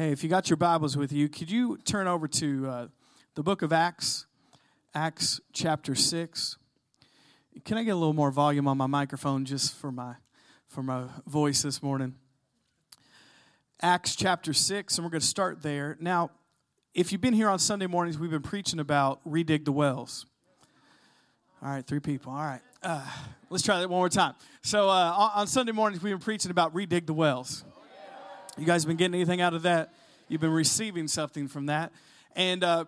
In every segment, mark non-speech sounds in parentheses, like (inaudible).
Hey, if you got your Bibles with you, could you turn over to uh, the book of Acts, Acts chapter 6? Can I get a little more volume on my microphone just for my, for my voice this morning? Acts chapter 6, and we're going to start there. Now, if you've been here on Sunday mornings, we've been preaching about redig the wells. All right, three people. All right. Uh, let's try that one more time. So, uh, on Sunday mornings, we've been preaching about redig the wells. You guys been getting anything out of that? You've been receiving something from that. And uh,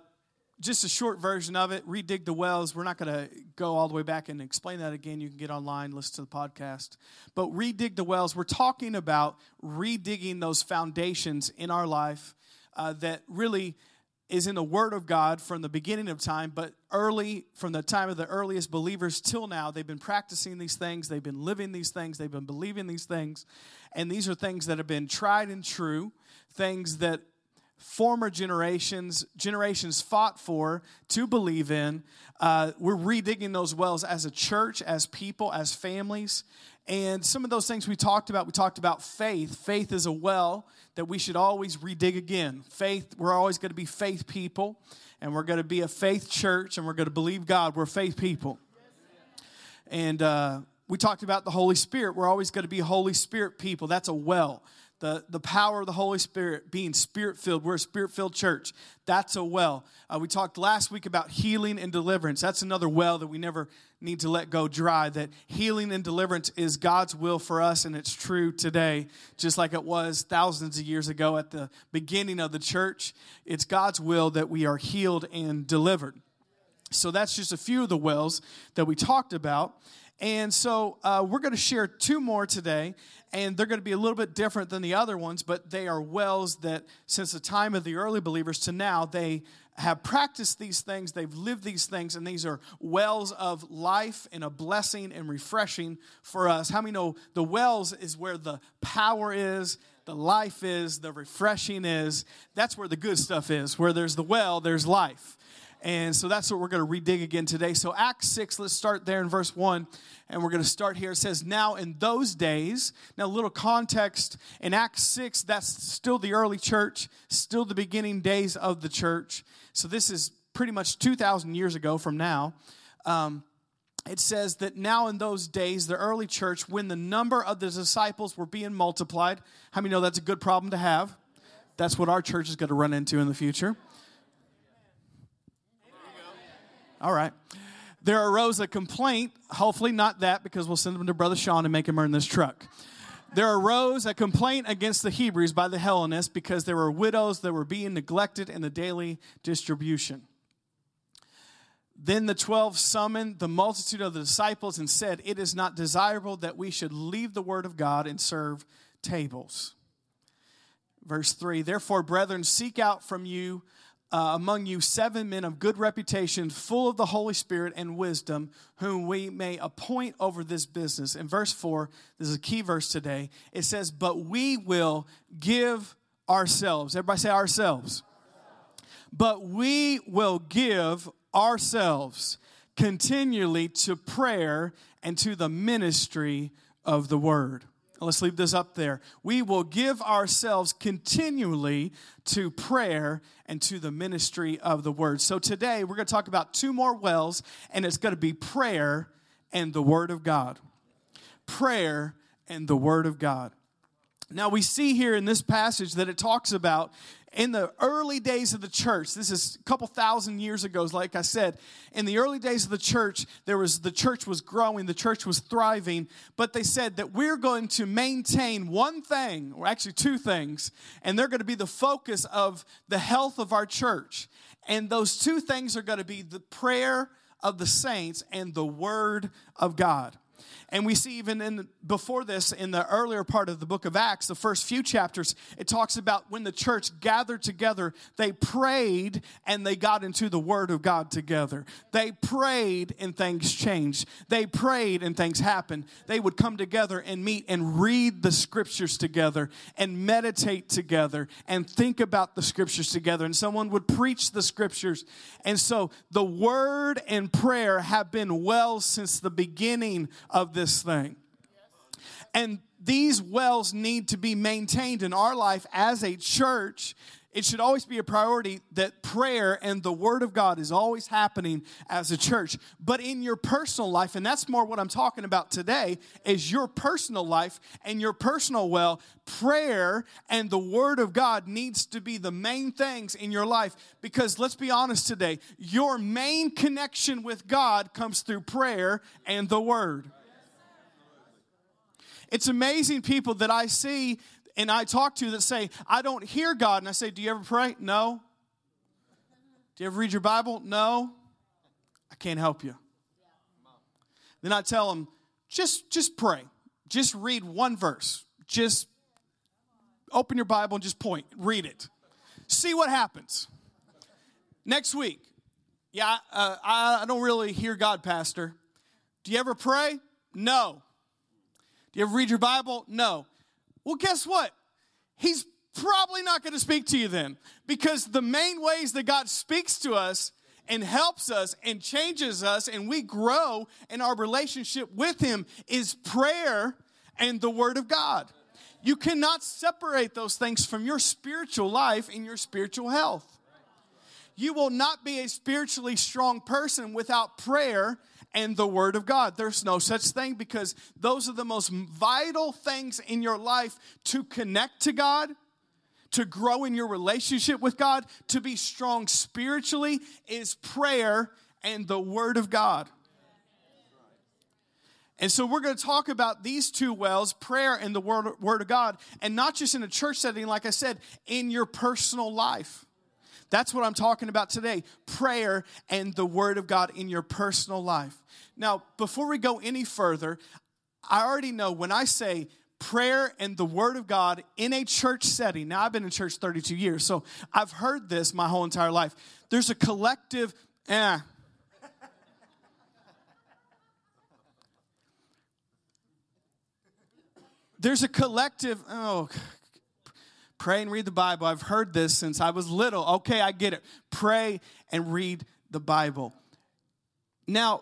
just a short version of it redig the wells. We're not going to go all the way back and explain that again. You can get online, listen to the podcast. But redig the wells, we're talking about redigging those foundations in our life uh, that really is in the Word of God from the beginning of time, but early, from the time of the earliest believers till now, they've been practicing these things, they've been living these things, they've been believing these things. And these are things that have been tried and true, things that former generations generations fought for to believe in. Uh, we're redigging those wells as a church as people as families. And some of those things we talked about we talked about faith. Faith is a well that we should always redig again. Faith we're always going to be faith people and we're going to be a faith church and we're going to believe god. We're faith people. And uh, we talked about the holy spirit we're always going to be holy spirit people that's a well the, the power of the Holy Spirit, being spirit filled. We're a spirit filled church. That's a well. Uh, we talked last week about healing and deliverance. That's another well that we never need to let go dry. That healing and deliverance is God's will for us, and it's true today, just like it was thousands of years ago at the beginning of the church. It's God's will that we are healed and delivered. So that's just a few of the wells that we talked about. And so uh, we're going to share two more today, and they're going to be a little bit different than the other ones, but they are wells that, since the time of the early believers to now, they have practiced these things, they've lived these things, and these are wells of life and a blessing and refreshing for us. How many know the wells is where the power is? The life is, the refreshing is. That's where the good stuff is. Where there's the well, there's life. And so that's what we're going to redig again today. So, Acts 6, let's start there in verse 1. And we're going to start here. It says, Now in those days, now a little context. In Acts 6, that's still the early church, still the beginning days of the church. So, this is pretty much 2,000 years ago from now. Um, it says that now in those days, the early church, when the number of the disciples were being multiplied, how many know that's a good problem to have? That's what our church is going to run into in the future. All right. There arose a complaint, hopefully not that, because we'll send them to Brother Sean and make him earn this truck. There arose a complaint against the Hebrews by the Hellenists because there were widows that were being neglected in the daily distribution. Then the twelve summoned the multitude of the disciples and said, It is not desirable that we should leave the word of God and serve tables. Verse 3 Therefore, brethren, seek out from you uh, among you seven men of good reputation, full of the Holy Spirit and wisdom, whom we may appoint over this business. In verse 4, this is a key verse today. It says, But we will give ourselves. Everybody say ourselves. But we will give ourselves continually to prayer and to the ministry of the word. Let's leave this up there. We will give ourselves continually to prayer and to the ministry of the word. So today we're going to talk about two more wells, and it's going to be prayer and the word of God. Prayer and the word of God. Now we see here in this passage that it talks about in the early days of the church this is a couple thousand years ago like i said in the early days of the church there was the church was growing the church was thriving but they said that we're going to maintain one thing or actually two things and they're going to be the focus of the health of our church. And those two things are going to be the prayer of the saints and the word of god and we see even in before this in the earlier part of the book of Acts, the first few chapters, it talks about when the church gathered together, they prayed and they got into the word of God together. They prayed and things changed. They prayed and things happened. They would come together and meet and read the scriptures together and meditate together and think about the scriptures together. And someone would preach the scriptures. And so the word and prayer have been well since the beginning of this thing. And these wells need to be maintained in our life as a church it should always be a priority that prayer and the Word of God is always happening as a church. But in your personal life, and that's more what I'm talking about today, is your personal life and your personal well, prayer and the Word of God needs to be the main things in your life. Because let's be honest today, your main connection with God comes through prayer and the Word. It's amazing people that I see and I talk to that say, I don't hear God. And I say, Do you ever pray? No. Do you ever read your Bible? No. I can't help you. Then I tell them, just, just pray. Just read one verse. Just open your Bible and just point. Read it. See what happens. Next week, yeah, uh, I don't really hear God, Pastor. Do you ever pray? No. Do you ever read your Bible? No. Well, guess what? He's probably not going to speak to you then because the main ways that God speaks to us and helps us and changes us and we grow in our relationship with Him is prayer and the Word of God. You cannot separate those things from your spiritual life and your spiritual health. You will not be a spiritually strong person without prayer and the Word of God. There's no such thing because those are the most vital things in your life to connect to God, to grow in your relationship with God, to be strong spiritually is prayer and the Word of God. And so we're going to talk about these two wells, prayer and the word, word of God, and not just in a church setting, like I said, in your personal life. That's what I'm talking about today prayer and the Word of God in your personal life. Now, before we go any further, I already know when I say prayer and the Word of God in a church setting, now I've been in church 32 years, so I've heard this my whole entire life. There's a collective, eh. There's a collective, oh, Pray and read the Bible. I've heard this since I was little. Okay, I get it. Pray and read the Bible. Now,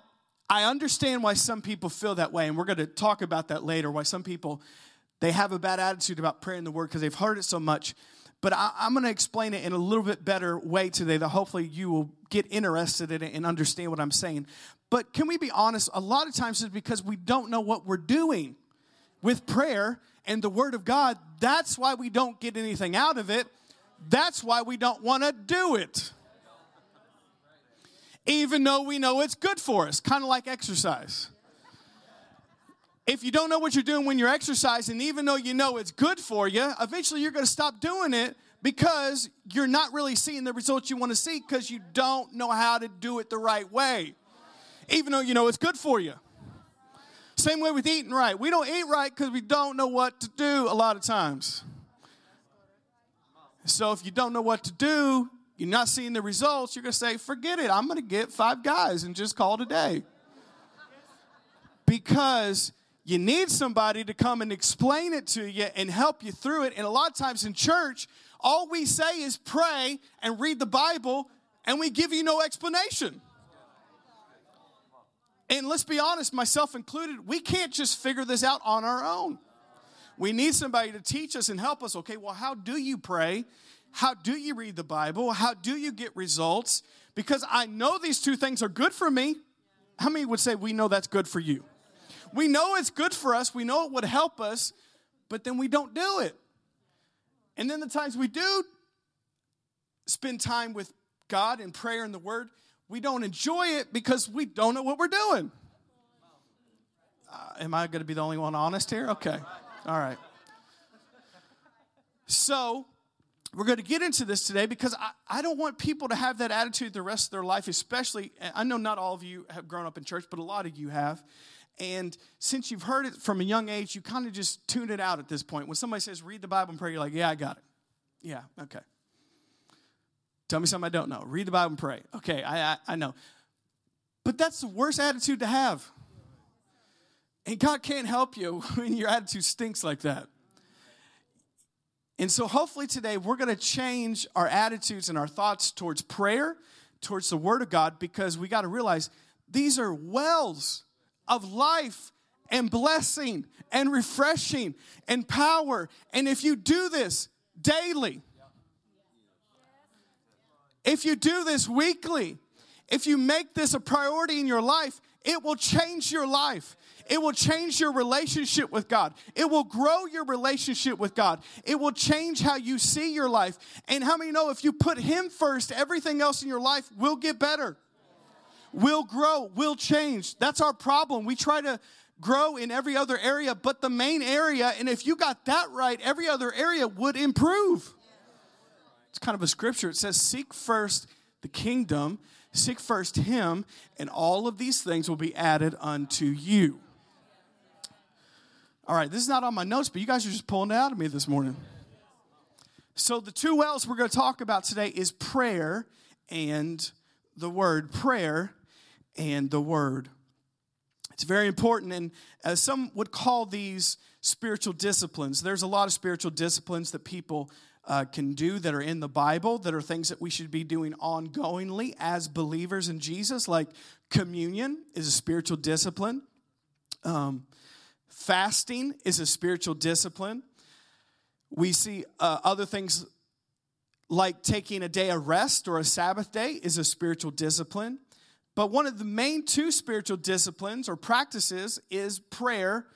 I understand why some people feel that way, and we're going to talk about that later. Why some people they have a bad attitude about praying the Word because they've heard it so much. But I, am going to explain it in a little bit better way today that hopefully you will get interested in it and understand what I'm saying. But can we be honest? A lot of times it's because we don't know what we're doing with prayer and the Word of God, that's why we don't get anything out of it. That's why we don't want to do it. Even though we know it's good for us, kind of like exercise. If you don't know what you're doing when you're exercising, even though you know it's good for you, eventually you're going to stop doing it because you're not really seeing the results you want to see because you don't know how to do it the right way, even though you know it's good for you. Same way with eating right. We don't eat right because we don't know what to do a lot of times. So if you don't know what to do, you're not seeing the results, you're going to say, forget it. I'm going to get five guys and just call it a day. Because you need somebody to come and explain it to you and help you through it. And a lot of times in church, all we say is pray and read the Bible, and we give you no explanation. And let's be honest, myself included, we can't just figure this out on our own. We need somebody to teach us and help us. Okay, well, how do you pray? How do you read the Bible? How do you get results? Because I know these two things are good for me. How many would say we know that's good for you? We know it's good for us, we know it would help us, but then we don't do it. And then the times we do spend time with God in prayer and the Word, we don't enjoy it because we don't know what we're doing. Uh, am I going to be the only one honest here? Okay. All right. So, we're going to get into this today because I, I don't want people to have that attitude the rest of their life, especially. I know not all of you have grown up in church, but a lot of you have. And since you've heard it from a young age, you kind of just tune it out at this point. When somebody says, read the Bible and pray, you're like, yeah, I got it. Yeah, okay. Tell me something I don't know. Read the Bible and pray. Okay, I, I, I know. But that's the worst attitude to have. And God can't help you (laughs) when your attitude stinks like that. And so, hopefully, today we're going to change our attitudes and our thoughts towards prayer, towards the Word of God, because we got to realize these are wells of life and blessing and refreshing and power. And if you do this daily, if you do this weekly, if you make this a priority in your life, it will change your life. It will change your relationship with God. It will grow your relationship with God. It will change how you see your life. And how many know if you put Him first, everything else in your life will get better, will grow, will change. That's our problem. We try to grow in every other area, but the main area, and if you got that right, every other area would improve. It's kind of a scripture. It says, Seek first the kingdom, seek first Him, and all of these things will be added unto you. All right, this is not on my notes, but you guys are just pulling it out of me this morning. So, the two wells we're going to talk about today is prayer and the word. Prayer and the word. It's very important, and as some would call these spiritual disciplines, there's a lot of spiritual disciplines that people uh, can do that are in the Bible, that are things that we should be doing ongoingly as believers in Jesus, like communion is a spiritual discipline. Um, Fasting is a spiritual discipline. We see uh, other things like taking a day of rest or a Sabbath day is a spiritual discipline. But one of the main two spiritual disciplines or practices is prayer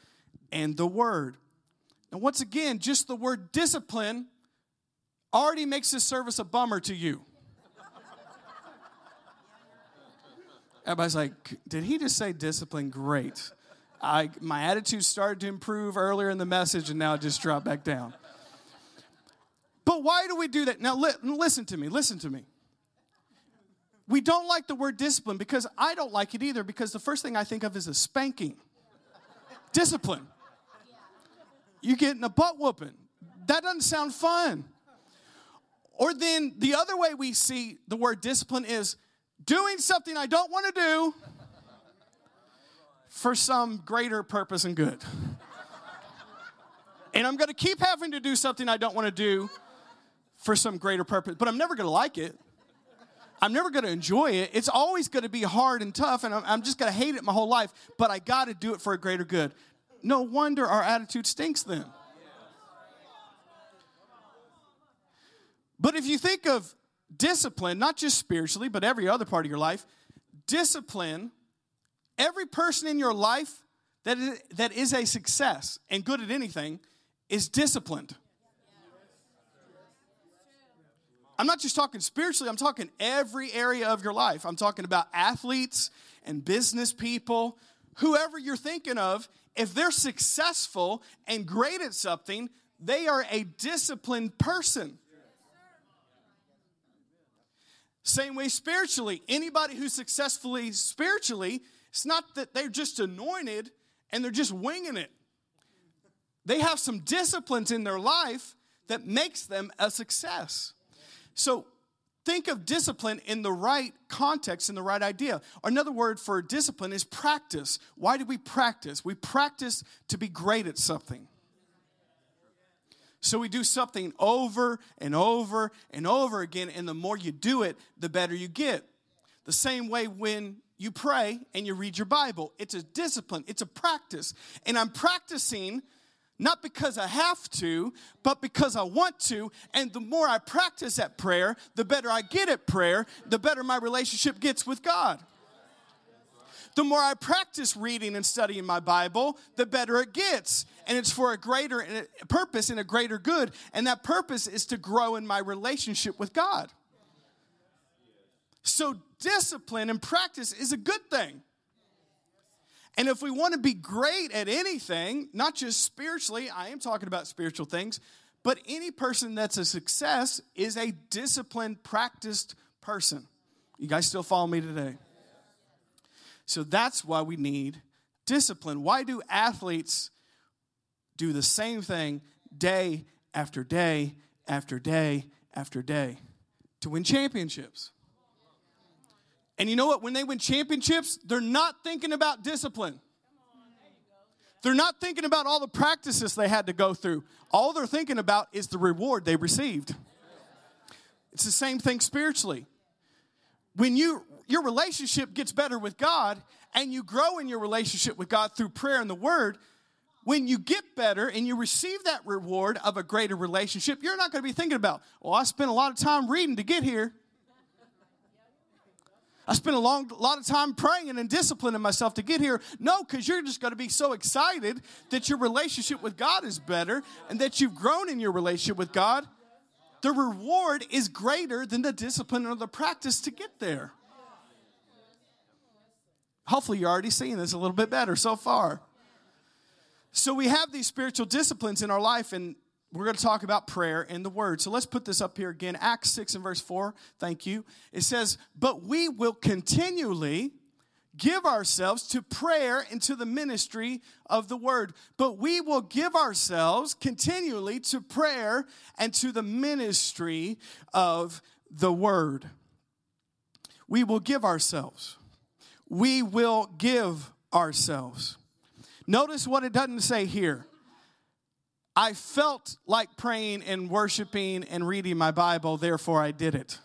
and the word. And once again, just the word discipline already makes this service a bummer to you. Everybody's like, did he just say discipline? Great. I, my attitude started to improve earlier in the message and now it just dropped back down. But why do we do that? Now, li- listen to me, listen to me. We don't like the word discipline because I don't like it either because the first thing I think of is a spanking. discipline. You're getting a butt whooping. That doesn't sound fun. Or then the other way we see the word discipline is doing something I don't want to do for some greater purpose and good. and I'm going to keep having to do something I don't want to do for some greater purpose, but I'm never going to like it. I'm never going to enjoy it. It's always going to be hard and tough, and I'm, just going to hate it my whole life, but I got to do it for a greater good. No wonder our attitude stinks then. But if you think of discipline, not just spiritually, but every other part of your life, discipline Every person in your life that is, that is a success and good at anything is disciplined. I'm not just talking spiritually, I'm talking every area of your life. I'm talking about athletes and business people, whoever you're thinking of. If they're successful and great at something, they are a disciplined person. Same way spiritually, anybody who's successfully spiritually it's not that they're just anointed and they're just winging it. They have some disciplines in their life that makes them a success. So think of discipline in the right context, and the right idea. Another word for discipline is practice. Why do we practice? We practice to be great at something. So we do something over and over and over again, and the more you do it, the better you get. The same way when you pray and you read your Bible. It's a discipline, it's a practice. And I'm practicing not because I have to, but because I want to. And the more I practice at prayer, the better I get at prayer, the better my relationship gets with God. The more I practice reading and studying my Bible, the better it gets. And it's for a greater purpose and a greater good. And that purpose is to grow in my relationship with God. So, discipline and practice is a good thing. And if we want to be great at anything, not just spiritually, I am talking about spiritual things, but any person that's a success is a disciplined, practiced person. You guys still follow me today? So that's why we need discipline. Why do athletes do the same thing day after day after day after day? To win championships. And you know what? When they win championships, they're not thinking about discipline. They're not thinking about all the practices they had to go through. All they're thinking about is the reward they received. It's the same thing spiritually. when you your relationship gets better with God and you grow in your relationship with God through prayer and the word, when you get better and you receive that reward of a greater relationship, you're not going to be thinking about, well, I spent a lot of time reading to get here. I spent a long lot of time praying and disciplining myself to get here. No, because you're just going to be so excited that your relationship with God is better and that you've grown in your relationship with God. The reward is greater than the discipline or the practice to get there. Hopefully, you're already seeing this a little bit better so far. So, we have these spiritual disciplines in our life, and we're going to talk about prayer and the word. So let's put this up here again. Acts 6 and verse 4. Thank you. It says, But we will continually give ourselves to prayer and to the ministry of the word. But we will give ourselves continually to prayer and to the ministry of the word. We will give ourselves. We will give ourselves. Notice what it doesn't say here. I felt like praying and worshiping and reading my Bible, therefore I did it.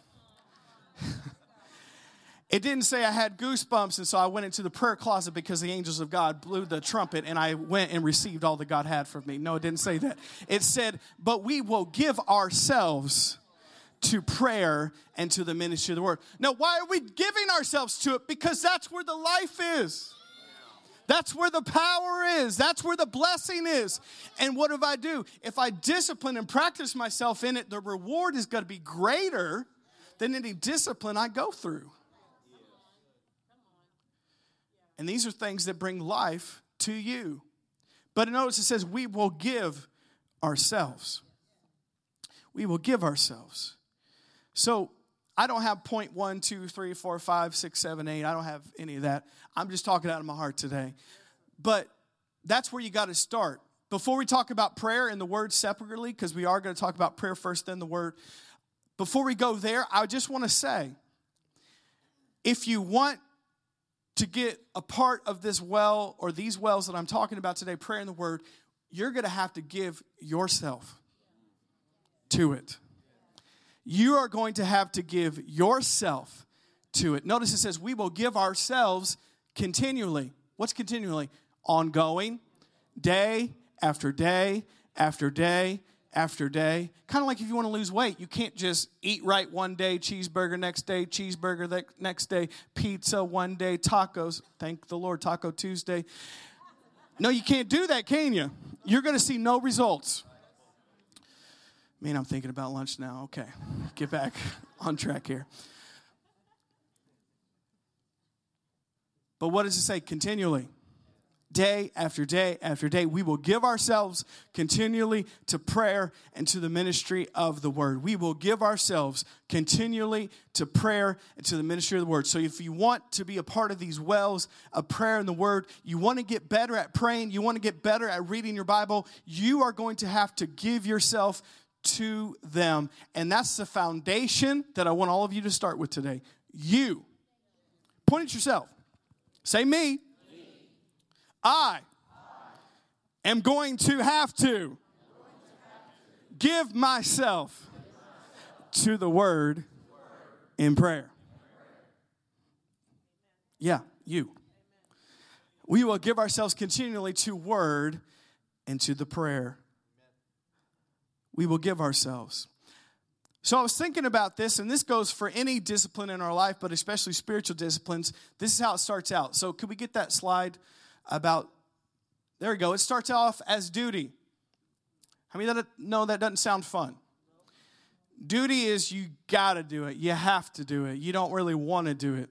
(laughs) it didn't say I had goosebumps, and so I went into the prayer closet because the angels of God blew the trumpet and I went and received all that God had for me. No, it didn't say that. It said, but we will give ourselves to prayer and to the ministry of the word. Now, why are we giving ourselves to it? Because that's where the life is. That's where the power is. That's where the blessing is. And what if I do? If I discipline and practice myself in it, the reward is going to be greater than any discipline I go through. And these are things that bring life to you. But notice it says, we will give ourselves. We will give ourselves. So I don't have point one, two, three, four, five, six, seven, eight. I don't have any of that. I'm just talking out of my heart today. But that's where you got to start. Before we talk about prayer and the word separately, because we are going to talk about prayer first, then the word. Before we go there, I just want to say if you want to get a part of this well or these wells that I'm talking about today, prayer and the word, you're going to have to give yourself to it you are going to have to give yourself to it. Notice it says, We will give ourselves continually. What's continually? Ongoing, day after day after day after day. Kind of like if you want to lose weight, you can't just eat right one day, cheeseburger next day, cheeseburger next day, pizza one day, tacos. Thank the Lord, Taco Tuesday. No, you can't do that, can you? You're going to see no results. Man, I'm thinking about lunch now. Okay, get back (laughs) on track here. But what does it say? Continually. Day after day after day, we will give ourselves continually to prayer and to the ministry of the word. We will give ourselves continually to prayer and to the ministry of the word. So, if you want to be a part of these wells of prayer and the word, you want to get better at praying, you want to get better at reading your Bible, you are going to have to give yourself to them. And that's the foundation that I want all of you to start with today. You. Point at yourself. Say, me. me. I, I am going to have to give myself to the word in prayer. Yeah, you. We will give ourselves continually to word and to the prayer we will give ourselves. So I was thinking about this, and this goes for any discipline in our life, but especially spiritual disciplines. This is how it starts out. So could we get that slide about? There we go. It starts off as duty. I mean, that no, that doesn't sound fun. Duty is you got to do it. You have to do it. You don't really want to do it.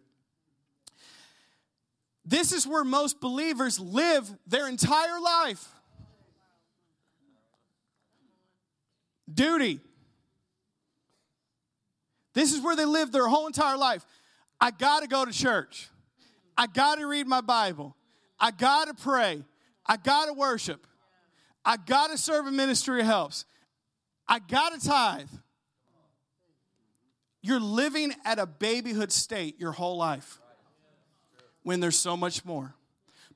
This is where most believers live their entire life. Duty. This is where they live their whole entire life. I got to go to church. I got to read my Bible. I got to pray. I got to worship. I got to serve a ministry of helps. I got to tithe. You're living at a babyhood state your whole life when there's so much more.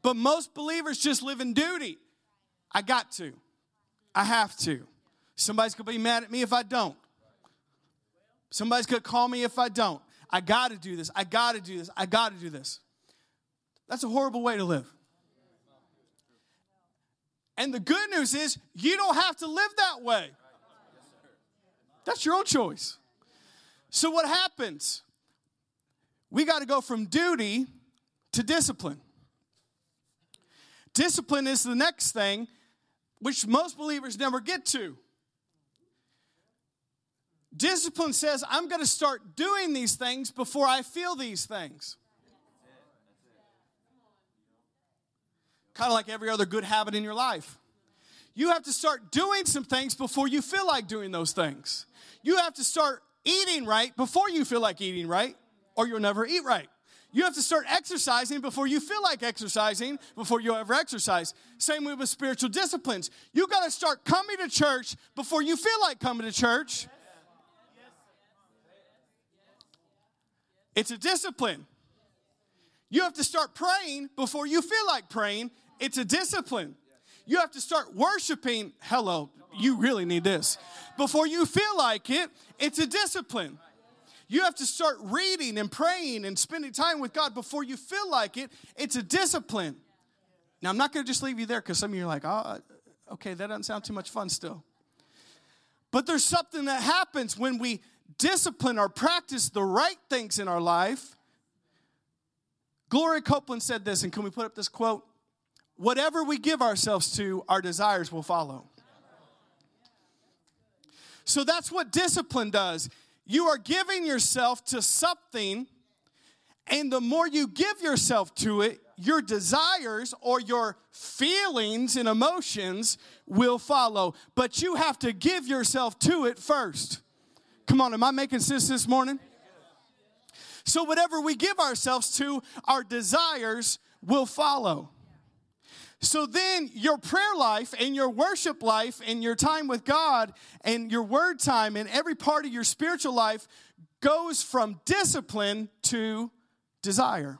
But most believers just live in duty. I got to. I have to. Somebody's going to be mad at me if I don't. Somebody's going to call me if I don't. I got to do this. I got to do this. I got to do this. That's a horrible way to live. And the good news is, you don't have to live that way. That's your own choice. So, what happens? We got to go from duty to discipline. Discipline is the next thing, which most believers never get to. Discipline says, I'm going to start doing these things before I feel these things. Kind of like every other good habit in your life. You have to start doing some things before you feel like doing those things. You have to start eating right before you feel like eating right, or you'll never eat right. You have to start exercising before you feel like exercising, before you ever exercise. Same way with spiritual disciplines. You got to start coming to church before you feel like coming to church. It's a discipline. You have to start praying before you feel like praying. It's a discipline. You have to start worshiping. Hello, you really need this. Before you feel like it, it's a discipline. You have to start reading and praying and spending time with God before you feel like it. It's a discipline. Now, I'm not going to just leave you there because some of you are like, oh, okay, that doesn't sound too much fun still. But there's something that happens when we discipline or practice the right things in our life. Gloria Copeland said this, and can we put up this quote? Whatever we give ourselves to, our desires will follow. So that's what discipline does. You are giving yourself to something, and the more you give yourself to it, your desires or your feelings and emotions will follow. But you have to give yourself to it first. Come on, am I making sense this morning? So, whatever we give ourselves to, our desires will follow. So then your prayer life and your worship life and your time with God and your word time and every part of your spiritual life goes from discipline to desire.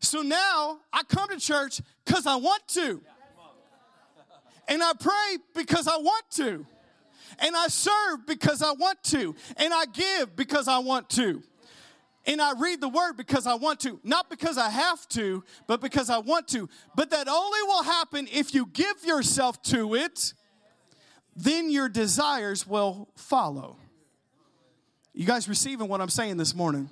So now I come to church because I want to. And I pray because I want to. And I serve because I want to. And I give because I want to. And I read the word because I want to, not because I have to, but because I want to. But that only will happen if you give yourself to it, then your desires will follow. You guys receiving what I'm saying this morning?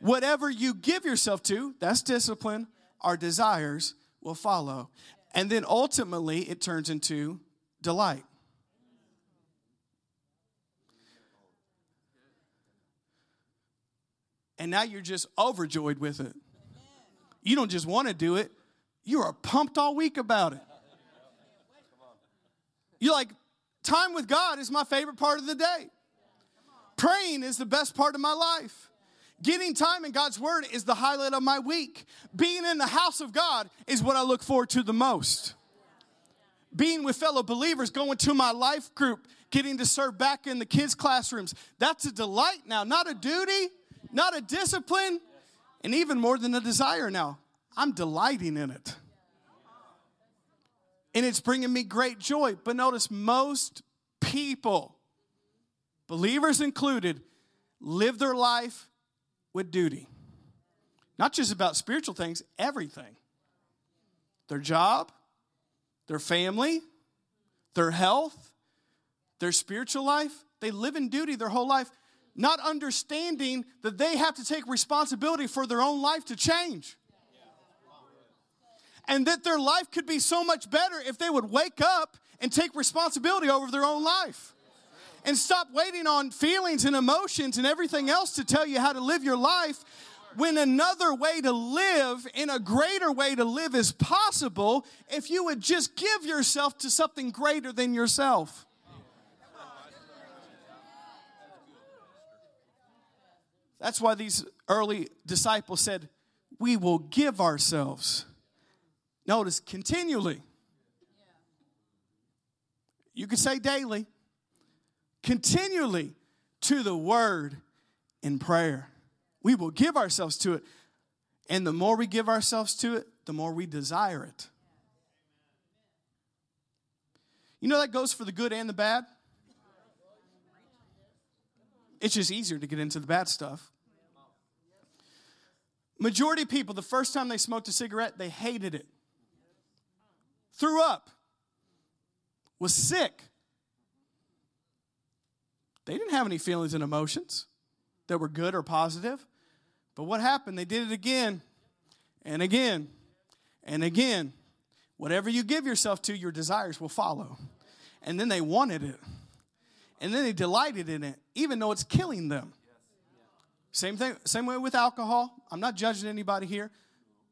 Whatever you give yourself to, that's discipline, our desires will follow. And then ultimately, it turns into delight. And now you're just overjoyed with it. You don't just want to do it, you are pumped all week about it. You're like, time with God is my favorite part of the day. Praying is the best part of my life. Getting time in God's Word is the highlight of my week. Being in the house of God is what I look forward to the most. Being with fellow believers, going to my life group, getting to serve back in the kids' classrooms, that's a delight now, not a duty not a discipline, and even more than a desire now. I'm delighting in it. And it's bringing me great joy. But notice most people, believers included, live their life with duty. Not just about spiritual things, everything. Their job, their family, their health, their spiritual life. They live in duty their whole life not understanding that they have to take responsibility for their own life to change. And that their life could be so much better if they would wake up and take responsibility over their own life. And stop waiting on feelings and emotions and everything else to tell you how to live your life when another way to live and a greater way to live is possible if you would just give yourself to something greater than yourself. That's why these early disciples said, We will give ourselves. Notice, continually. You could say daily, continually to the word in prayer. We will give ourselves to it. And the more we give ourselves to it, the more we desire it. You know that goes for the good and the bad? It's just easier to get into the bad stuff. Majority of people, the first time they smoked a cigarette, they hated it. Threw up. Was sick. They didn't have any feelings and emotions that were good or positive. But what happened? They did it again and again and again. Whatever you give yourself to, your desires will follow. And then they wanted it. And then they delighted in it, even though it's killing them. Same thing, same way with alcohol. I'm not judging anybody here.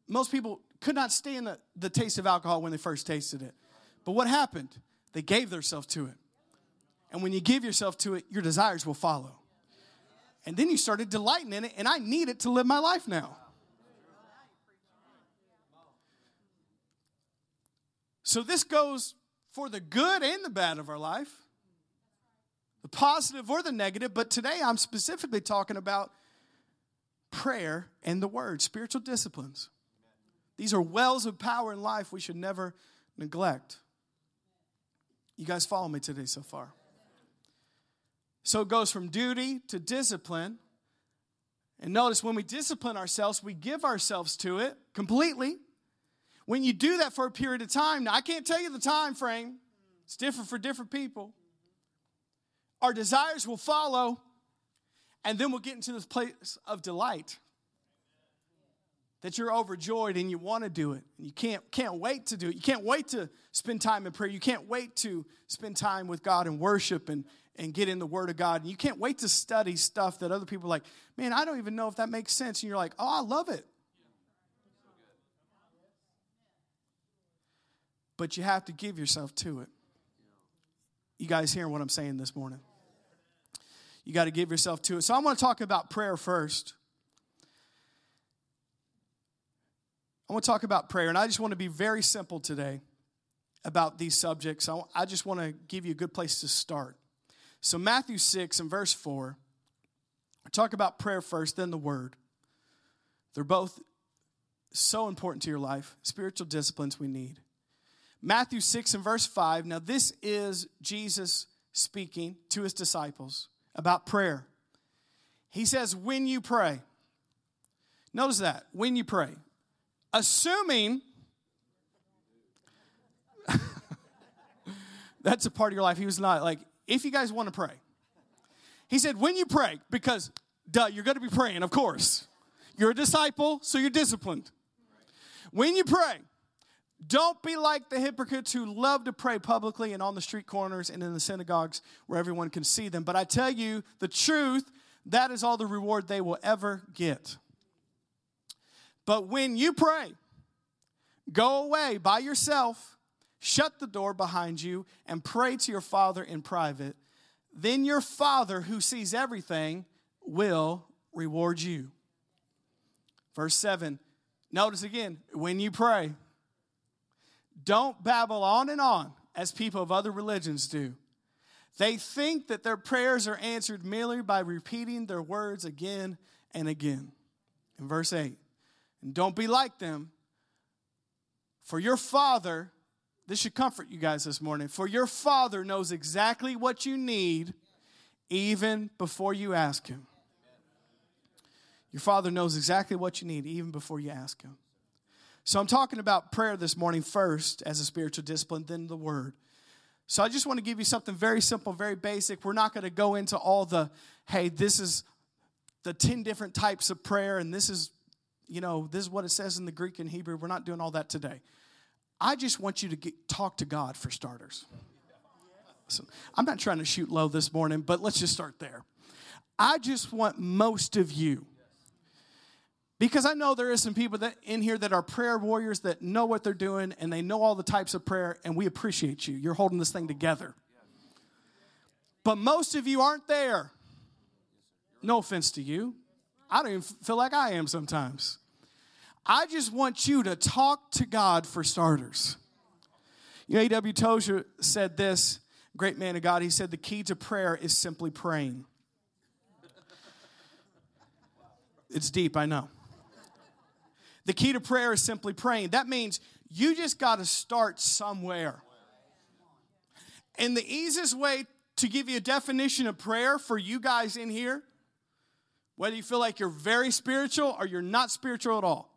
Most people could not stand the, the taste of alcohol when they first tasted it. But what happened? They gave themselves to it. And when you give yourself to it, your desires will follow. And then you started delighting in it, and I need it to live my life now. So this goes for the good and the bad of our life, the positive or the negative. But today I'm specifically talking about prayer and the word, spiritual disciplines. These are wells of power in life we should never neglect. You guys follow me today so far? So it goes from duty to discipline. And notice when we discipline ourselves, we give ourselves to it completely. When you do that for a period of time, now I can't tell you the time frame, it's different for different people. Our desires will follow, and then we'll get into this place of delight. That you're overjoyed and you want to do it. And you can't, can't wait to do it. You can't wait to spend time in prayer. You can't wait to spend time with God and worship and, and get in the Word of God. And you can't wait to study stuff that other people are like, man, I don't even know if that makes sense. And you're like, oh, I love it. but you have to give yourself to it. You guys hearing what I'm saying this morning? You got to give yourself to it. So I want to talk about prayer first. I want to talk about prayer, and I just want to be very simple today about these subjects. I just want to give you a good place to start. So, Matthew 6 and verse 4, I talk about prayer first, then the word. They're both so important to your life, spiritual disciplines we need. Matthew 6 and verse 5. Now, this is Jesus speaking to his disciples about prayer. He says, When you pray, notice that, when you pray, assuming (laughs) that's a part of your life. He was not like, if you guys want to pray. He said, when you pray, because duh, you're going to be praying, of course. You're a disciple, so you're disciplined. When you pray, don't be like the hypocrites who love to pray publicly and on the street corners and in the synagogues where everyone can see them. But I tell you the truth, that is all the reward they will ever get. But when you pray, go away by yourself, shut the door behind you, and pray to your Father in private. Then your Father, who sees everything, will reward you. Verse 7. Notice again, when you pray, don't babble on and on as people of other religions do. They think that their prayers are answered merely by repeating their words again and again. In verse 8, and don't be like them, for your Father, this should comfort you guys this morning, for your Father knows exactly what you need even before you ask Him. Your Father knows exactly what you need even before you ask Him. So I'm talking about prayer this morning first as a spiritual discipline, then the word. So I just want to give you something very simple, very basic. We're not going to go into all the, hey, this is the 10 different types of prayer, and this is, you know, this is what it says in the Greek and Hebrew. We're not doing all that today. I just want you to get, talk to God for starters. So I'm not trying to shoot low this morning, but let's just start there. I just want most of you because I know there is some people that in here that are prayer warriors that know what they're doing and they know all the types of prayer, and we appreciate you. You're holding this thing together. But most of you aren't there. No offense to you. I don't even feel like I am sometimes. I just want you to talk to God for starters. You know, A.W. Tozer said this, great man of God. He said, The key to prayer is simply praying. It's deep, I know. The key to prayer is simply praying. That means you just got to start somewhere. And the easiest way to give you a definition of prayer for you guys in here, whether you feel like you're very spiritual or you're not spiritual at all,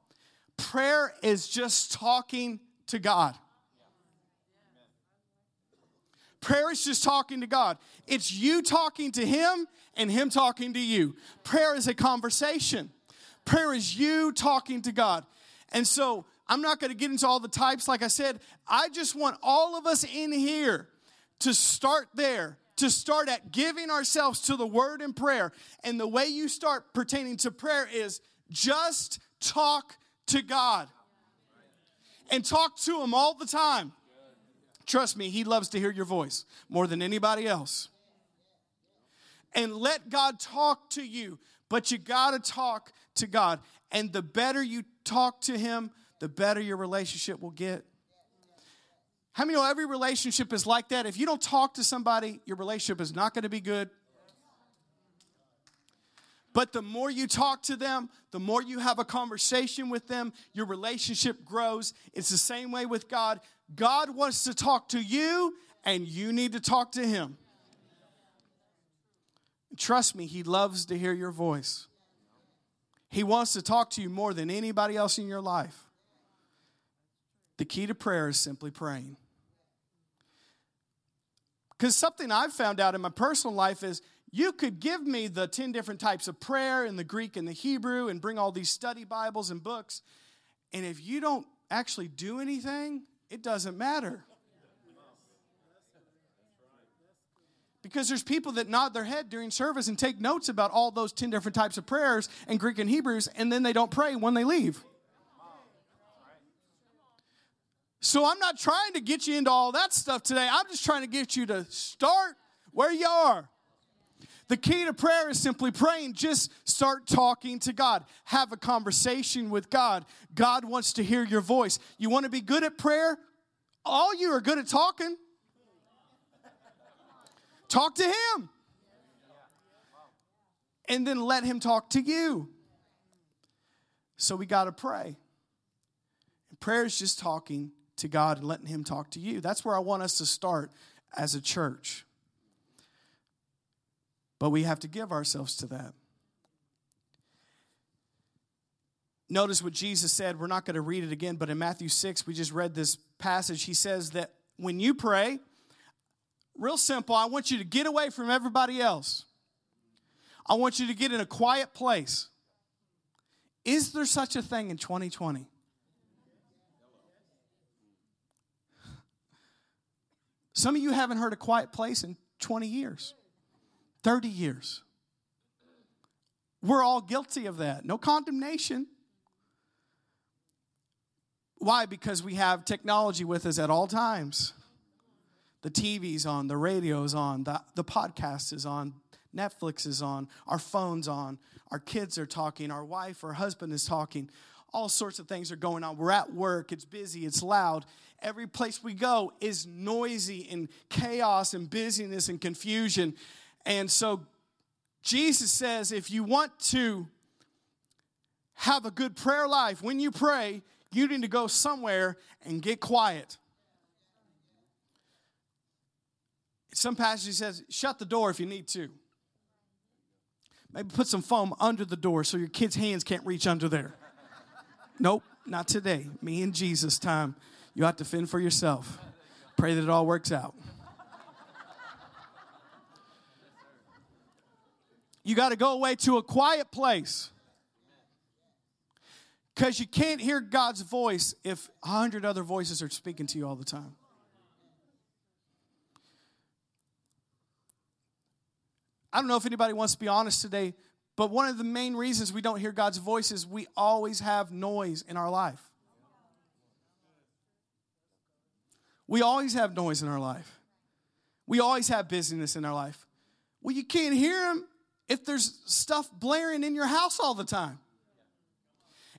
prayer is just talking to God. Prayer is just talking to God. It's you talking to Him and Him talking to you. Prayer is a conversation. Prayer is you talking to God. And so I'm not going to get into all the types. Like I said, I just want all of us in here to start there, to start at giving ourselves to the word and prayer. And the way you start pertaining to prayer is just talk to God and talk to Him all the time. Trust me, He loves to hear your voice more than anybody else. And let God talk to you, but you got to talk to God. And the better you talk to Him, the better your relationship will get. How many know every relationship is like that? If you don't talk to somebody, your relationship is not going to be good. But the more you talk to them, the more you have a conversation with them, your relationship grows. It's the same way with God. God wants to talk to you, and you need to talk to Him. Trust me, He loves to hear your voice. He wants to talk to you more than anybody else in your life. The key to prayer is simply praying. Because something I've found out in my personal life is you could give me the 10 different types of prayer in the Greek and the Hebrew and bring all these study Bibles and books. And if you don't actually do anything, it doesn't matter. Because there's people that nod their head during service and take notes about all those 10 different types of prayers in Greek and Hebrews, and then they don't pray when they leave. So I'm not trying to get you into all that stuff today. I'm just trying to get you to start where you are. The key to prayer is simply praying. Just start talking to God. Have a conversation with God. God wants to hear your voice. You want to be good at prayer? All you are good at talking. Talk to Him. And then let Him talk to you. So we got to pray. And prayer is just talking to God and letting Him talk to you. That's where I want us to start as a church. But we have to give ourselves to that. Notice what Jesus said. We're not going to read it again, but in Matthew 6, we just read this passage. He says that when you pray, real simple, I want you to get away from everybody else. I want you to get in a quiet place. Is there such a thing in 2020? Some of you haven't heard a quiet place in 20 years, 30 years. We're all guilty of that. No condemnation. Why? Because we have technology with us at all times. The TV's on, the radio's on, the, the podcast is on, Netflix is on, our phone's on, our kids are talking, our wife or husband is talking. All sorts of things are going on. We're at work, it's busy, it's loud. Every place we go is noisy and chaos and busyness and confusion. And so Jesus says if you want to have a good prayer life, when you pray, you need to go somewhere and get quiet. Some passage says, shut the door if you need to. Maybe put some foam under the door so your kids' hands can't reach under there. nope, not today. Me and Jesus time. You have to fend for yourself. Pray that it all works out. You got to go away to a quiet place. Because you can't hear God's voice if a hundred other voices are speaking to you all the time. I don't know if anybody wants to be honest today, but one of the main reasons we don't hear God's voice is we always have noise in our life. We always have noise in our life. We always have busyness in our life. Well, you can't hear Him if there's stuff blaring in your house all the time.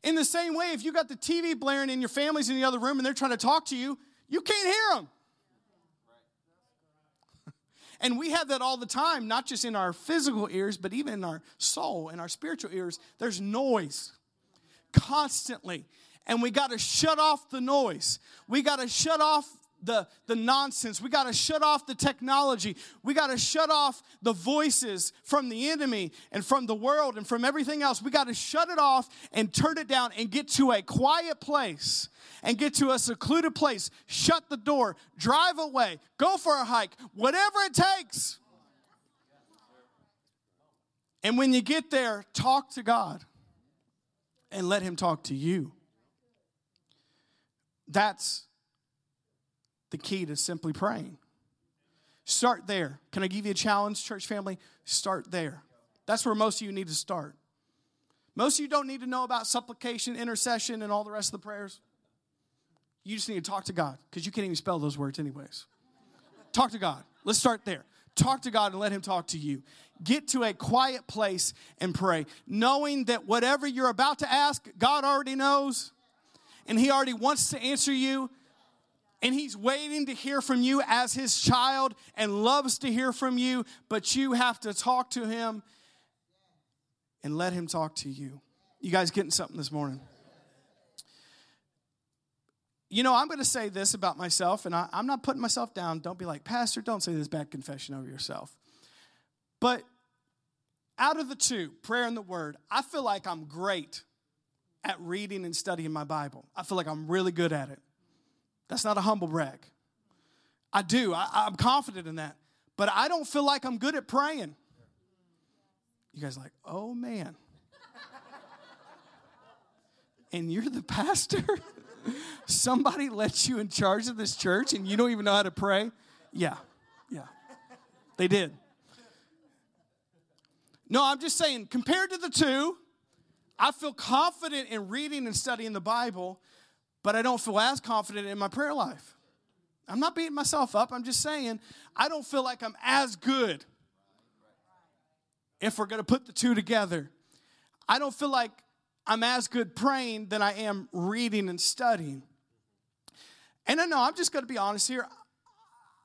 In the same way, if you got the TV blaring in your family's in the other room and they're trying to talk to you, you can't hear them. And we have that all the time, not just in our physical ears, but even in our soul and our spiritual ears. There's noise constantly. And we got to shut off the noise. We got to shut off the, the nonsense. We got to shut off the technology. We got to shut off the voices from the enemy and from the world and from everything else. We got to shut it off and turn it down and get to a quiet place and get to a secluded place. Shut the door, drive away, go for a hike, whatever it takes. And when you get there, talk to God and let Him talk to you. That's the key to simply praying. Start there. Can I give you a challenge, church family? Start there. That's where most of you need to start. Most of you don't need to know about supplication, intercession, and all the rest of the prayers. You just need to talk to God because you can't even spell those words, anyways. talk to God. Let's start there. Talk to God and let Him talk to you. Get to a quiet place and pray, knowing that whatever you're about to ask, God already knows and He already wants to answer you. And He's waiting to hear from you as His child and loves to hear from you, but you have to talk to Him and let Him talk to you. You guys getting something this morning? You know, I'm going to say this about myself, and I, am not putting myself down. Don't be like, Pastor, don't say this bad confession over yourself. But out of the two, prayer and the word, I feel like I'm great at reading and studying my Bible. I feel like I'm really good at it. That's not a humble brag. I do, I, am confident in that. But I don't feel like I'm good at praying. You guys like, oh man. and you're the pastor? (laughs) Somebody lets you in charge of this church and you don't even know how to pray? Yeah, yeah. They did. No, I'm just saying, compared to the two, I feel confident in reading and studying the Bible, but I don't feel as confident in my prayer life. I'm not beating myself up. I'm just saying, I don't feel like I'm as good if we're going to put the two together. I don't feel like I'm as good praying than I am reading and studying. And I know I'm just going to be honest here.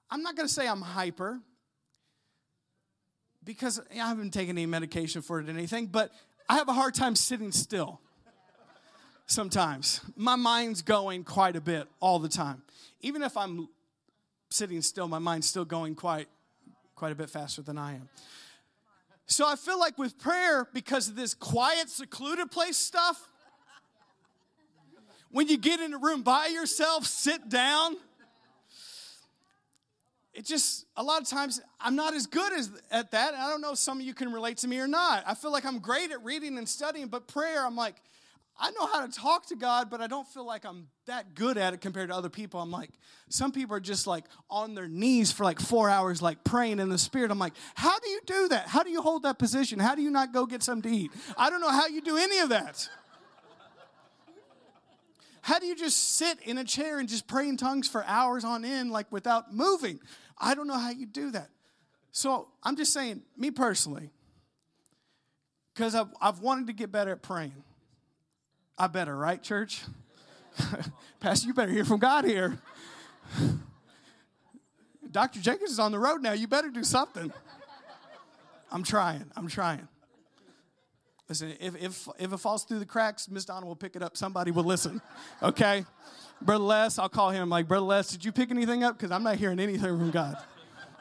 I'm not going to say I'm hyper because I haven't taken any medication for it or anything, but I have a hard time sitting still sometimes. My mind's going quite a bit all the time. Even if I'm sitting still, my mind's still going quite quite a bit faster than I am. So I feel like with prayer, because of this quiet, secluded place stuff, when you get in a room by yourself, sit down, it just a lot of times i'm not as good as at that i don't know if some of you can relate to me or not i feel like i'm great at reading and studying but prayer i'm like I know how to talk to God, but I don't feel like I'm that good at it compared to other people. I'm like, some people are just like on their knees for like four hours, like praying in the spirit. I'm like, how do you do that? How do you hold that position? How do you not go get something to eat? I don't know how you do any of that. How do you just sit in a chair and just pray in tongues for hours on end, like without moving? I don't know how you do that. So I'm just saying, me personally, because I've, I've wanted to get better at praying. I better, right, church? (laughs) Pastor, you better hear from God here. (laughs) Dr. Jenkins is on the road now. You better do something. I'm trying. I'm trying. Listen, if, if, if it falls through the cracks, Miss Donna will pick it up. Somebody will listen. Okay? Brother Les, I'll call him like, Brother Les, did you pick anything up? Because I'm not hearing anything from God.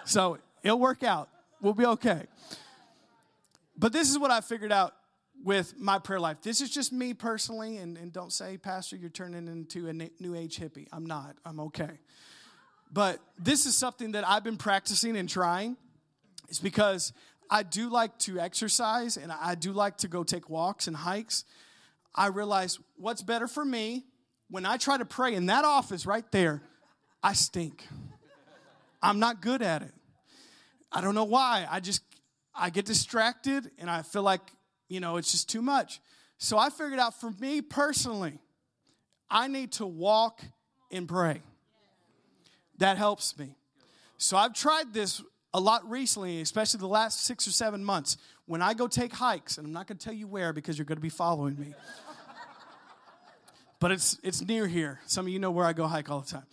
So it'll work out. We'll be okay. But this is what I figured out with my prayer life. This is just me personally, and, and don't say, Pastor, you're turning into a new age hippie. I'm not. I'm okay. But this is something that I've been practicing and trying. It's because I do like to exercise and I do like to go take walks and hikes. I realize what's better for me when I try to pray in that office right there, I stink. I'm not good at it. I don't know why. I just I get distracted and I feel like you know, it's just too much. So I figured out for me personally, I need to walk and pray. That helps me. So I've tried this a lot recently, especially the last six or seven months. When I go take hikes, and I'm not going to tell you where because you're going to be following me, but it's, it's near here. Some of you know where I go hike all the time.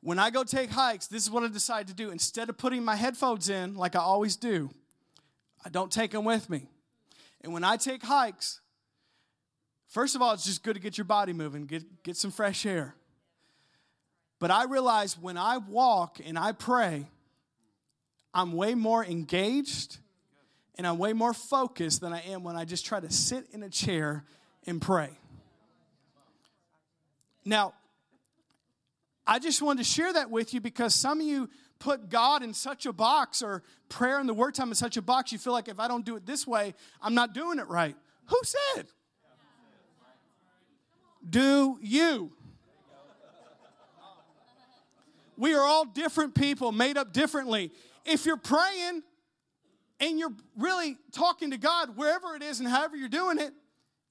When I go take hikes, this is what I decide to do. Instead of putting my headphones in like I always do, I don't take them with me. And when I take hikes, first of all, it's just good to get your body moving, get, get some fresh air. But I realize when I walk and I pray, I'm way more engaged and I'm way more focused than I am when I just try to sit in a chair and pray. Now, I just wanted to share that with you because some of you put God in such a box or prayer in the word time in such a box, you feel like if I don't do it this way, I'm not doing it right. Who said? Do you? We are all different people, made up differently. If you're praying and you're really talking to God, wherever it is and however you're doing it,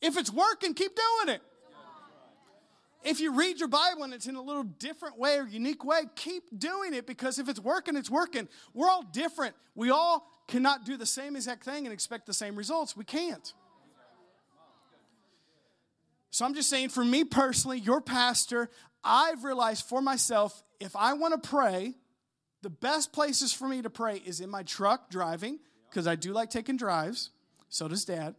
if it's working, keep doing it. If you read your Bible and it's in a little different way or unique way, keep doing it because if it's working, it's working. We're all different. We all cannot do the same exact thing and expect the same results. We can't. So I'm just saying, for me personally, your pastor, I've realized for myself, if I want to pray, the best places for me to pray is in my truck driving, because I do like taking drives. So does dad.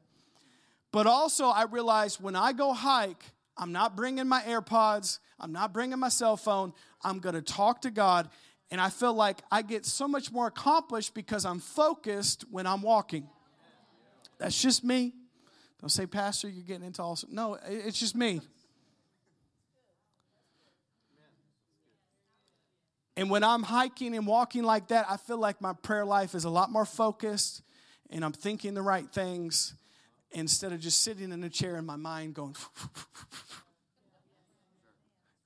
But also, I realize when I go hike, I'm not bringing my AirPods, I'm not bringing my cell phone. I'm going to talk to God. And I feel like I get so much more accomplished because I'm focused when I'm walking. That's just me. Don't say, Pastor, you're getting into all. No, it's just me. And when I'm hiking and walking like that, I feel like my prayer life is a lot more focused and I'm thinking the right things instead of just sitting in a chair in my mind going. (laughs)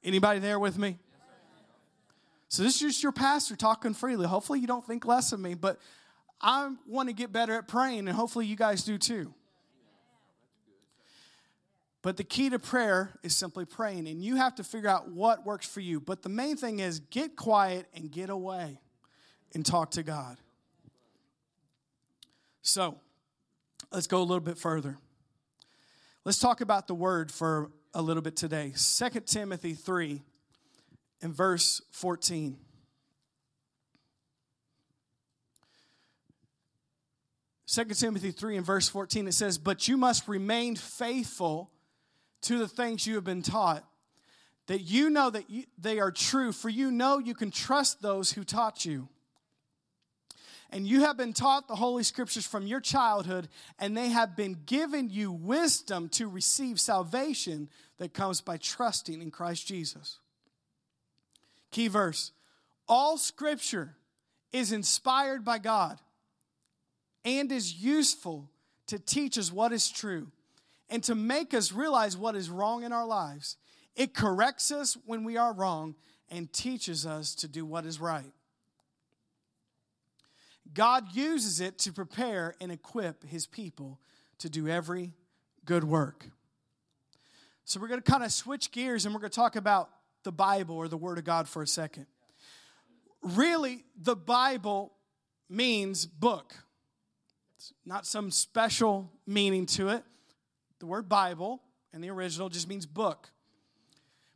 Anybody there with me? So this is just your pastor talking freely. Hopefully you don't think less of me, but I want to get better at praying, and hopefully you guys do too. But the key to prayer is simply praying, and you have to figure out what works for you. But the main thing is get quiet and get away and talk to God. So, let's go a little bit further. Let's talk about the word for a little bit today. 2 Timothy 3 and verse 14. Second Timothy 3 and verse 14, it says, But you must remain faithful to the things you have been taught, that you know that you, they are true, for you know you can trust those who taught you. And you have been taught the Holy Scriptures from your childhood, and they have been given you wisdom to receive salvation that comes by trusting in Christ Jesus. Key verse All Scripture is inspired by God and is useful to teach us what is true and to make us realize what is wrong in our lives. It corrects us when we are wrong and teaches us to do what is right. God uses it to prepare and equip his people to do every good work. So, we're going to kind of switch gears and we're going to talk about the Bible or the Word of God for a second. Really, the Bible means book, it's not some special meaning to it. The word Bible in the original just means book.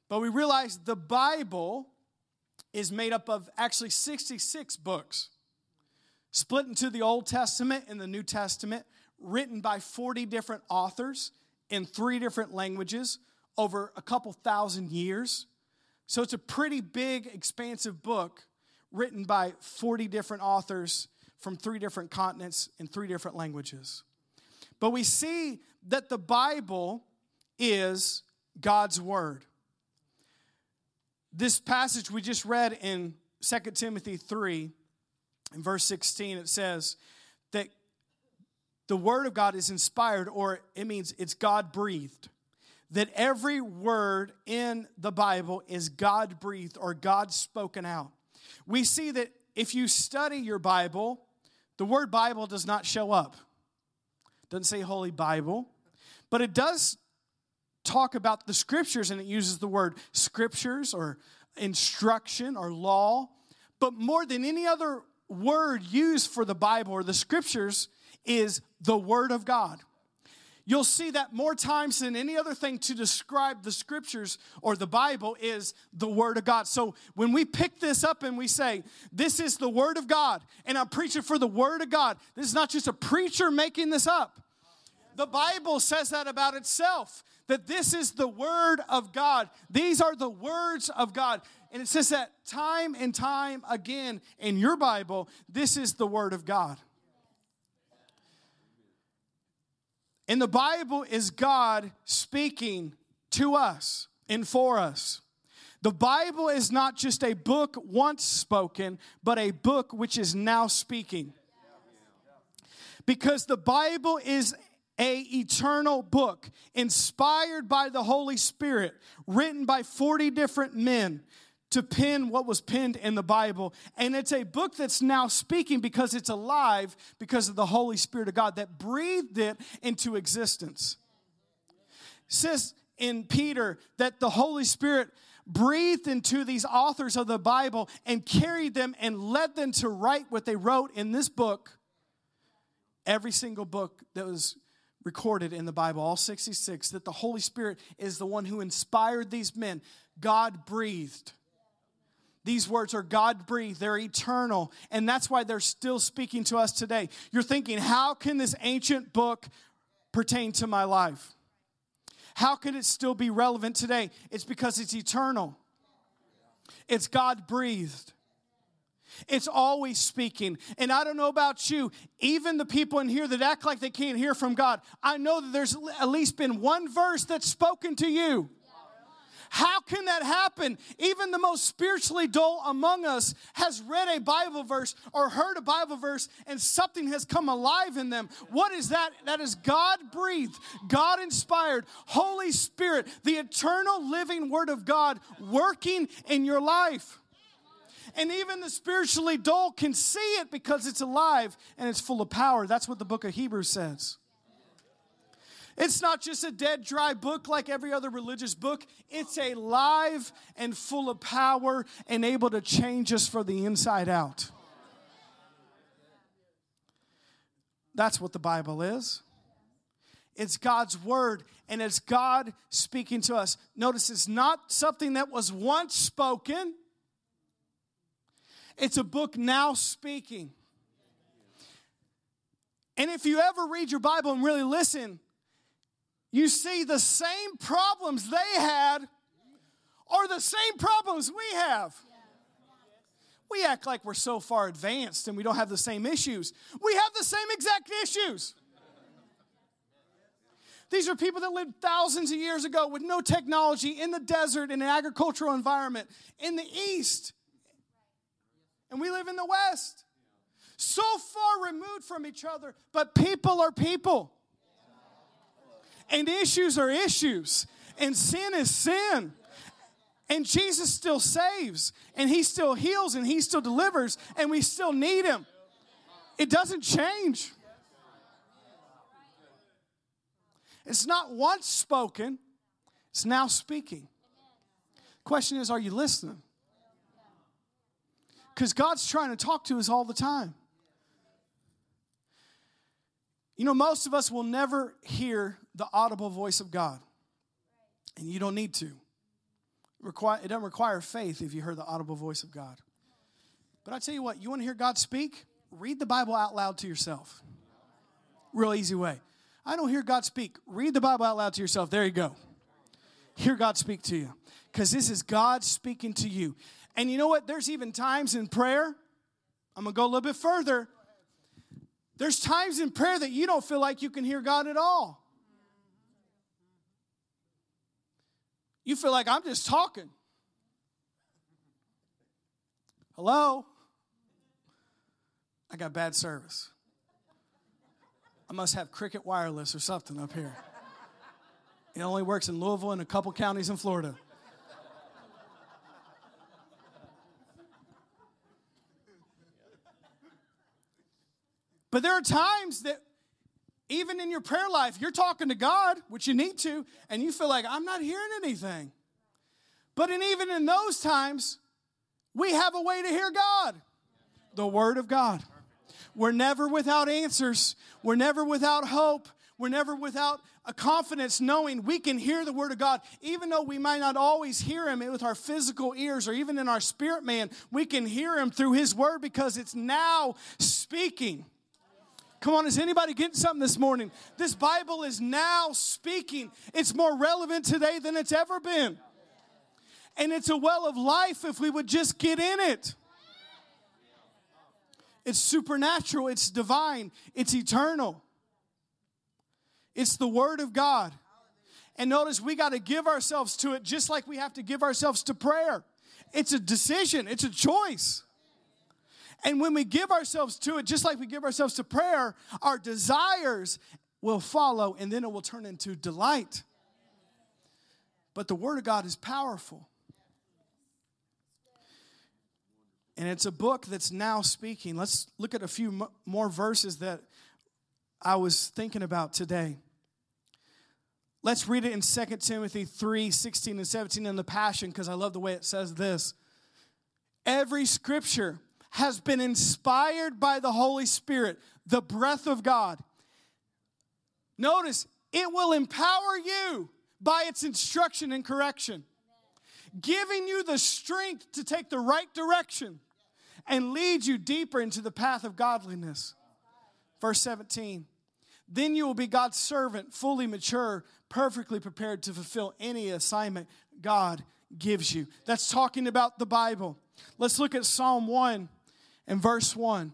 But we realize the Bible is made up of actually 66 books, split into the Old Testament and the New Testament, written by 40 different authors in three different languages over a couple thousand years. So it's a pretty big, expansive book written by 40 different authors from three different continents in three different languages. But we see that the Bible is God's Word. This passage we just read in 2 Timothy 3, in verse 16, it says that the Word of God is inspired, or it means it's God breathed. That every word in the Bible is God breathed or God spoken out. We see that if you study your Bible, the word Bible does not show up. Doesn't say Holy Bible, but it does talk about the scriptures and it uses the word scriptures or instruction or law. But more than any other word used for the Bible or the scriptures is the Word of God. You'll see that more times than any other thing to describe the scriptures or the Bible is the Word of God. So when we pick this up and we say, This is the Word of God, and I'm preaching for the Word of God, this is not just a preacher making this up. The Bible says that about itself that this is the Word of God. These are the words of God. And it says that time and time again in your Bible, this is the Word of God. And the Bible is God speaking to us and for us. The Bible is not just a book once spoken, but a book which is now speaking. Because the Bible is a eternal book inspired by the Holy Spirit, written by 40 different men to pen what was penned in the Bible. And it's a book that's now speaking because it's alive because of the Holy Spirit of God that breathed it into existence. It says in Peter that the Holy Spirit breathed into these authors of the Bible and carried them and led them to write what they wrote in this book. Every single book that was recorded in the Bible, all 66, that the Holy Spirit is the one who inspired these men. God breathed. These words are God breathed, they're eternal, and that's why they're still speaking to us today. You're thinking, how can this ancient book pertain to my life? How can it still be relevant today? It's because it's eternal, it's God breathed. It's always speaking. And I don't know about you, even the people in here that act like they can't hear from God, I know that there's at least been one verse that's spoken to you. How can that happen? Even the most spiritually dull among us has read a Bible verse or heard a Bible verse and something has come alive in them. What is that? That is God breathed, God inspired, Holy Spirit, the eternal living Word of God working in your life. And even the spiritually dull can see it because it's alive and it's full of power. That's what the book of Hebrews says. It's not just a dead, dry book like every other religious book. It's a live and full of power and able to change us from the inside out. That's what the Bible is. It's God's word and it's God speaking to us. Notice it's not something that was once spoken, it's a book now speaking. And if you ever read your Bible and really listen, you see the same problems they had are the same problems we have. We act like we're so far advanced and we don't have the same issues. We have the same exact issues. These are people that lived thousands of years ago with no technology in the desert, in an agricultural environment, in the East and we live in the West. So far removed from each other, but people are people. And issues are issues, and sin is sin. And Jesus still saves, and He still heals, and He still delivers, and we still need Him. It doesn't change. It's not once spoken, it's now speaking. Question is, are you listening? Because God's trying to talk to us all the time. You know, most of us will never hear the audible voice of God, and you don't need to. It doesn't require faith if you hear the audible voice of God. But I tell you what, you want to hear God speak? Read the Bible out loud to yourself. Real easy way. I don't hear God speak. Read the Bible out loud to yourself. There you go. Hear God speak to you. Because this is God speaking to you. And you know what? There's even times in prayer, I'm going to go a little bit further. There's times in prayer that you don't feel like you can hear God at all. You feel like I'm just talking. Hello? I got bad service. I must have Cricket Wireless or something up here. It only works in Louisville and a couple counties in Florida. But there are times that even in your prayer life, you're talking to God, which you need to, and you feel like, I'm not hearing anything. But in, even in those times, we have a way to hear God the Word of God. We're never without answers, we're never without hope, we're never without a confidence knowing we can hear the Word of God. Even though we might not always hear Him with our physical ears or even in our spirit man, we can hear Him through His Word because it's now speaking. Come on, is anybody getting something this morning? This Bible is now speaking. It's more relevant today than it's ever been. And it's a well of life if we would just get in it. It's supernatural, it's divine, it's eternal. It's the Word of God. And notice we got to give ourselves to it just like we have to give ourselves to prayer. It's a decision, it's a choice. And when we give ourselves to it, just like we give ourselves to prayer, our desires will follow and then it will turn into delight. But the Word of God is powerful. And it's a book that's now speaking. Let's look at a few more verses that I was thinking about today. Let's read it in 2 Timothy 3 16 and 17 in the Passion because I love the way it says this. Every scripture has been inspired by the Holy Spirit, the breath of God. Notice, it will empower you by its instruction and correction, giving you the strength to take the right direction and lead you deeper into the path of godliness. Verse 17 Then you will be God's servant, fully mature, perfectly prepared to fulfill any assignment God gives you. That's talking about the Bible. Let's look at Psalm 1 and verse 1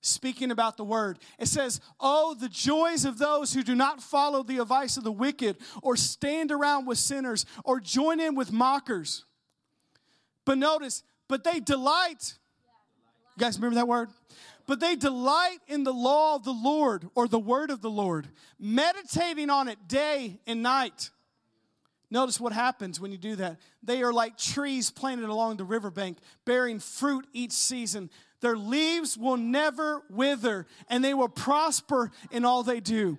speaking about the word. It says, Oh, the joys of those who do not follow the advice of the wicked, or stand around with sinners, or join in with mockers. But notice, but they delight. You guys remember that word? But they delight in the law of the Lord, or the word of the Lord, meditating on it day and night. Notice what happens when you do that. They are like trees planted along the riverbank, bearing fruit each season. Their leaves will never wither, and they will prosper in all they do.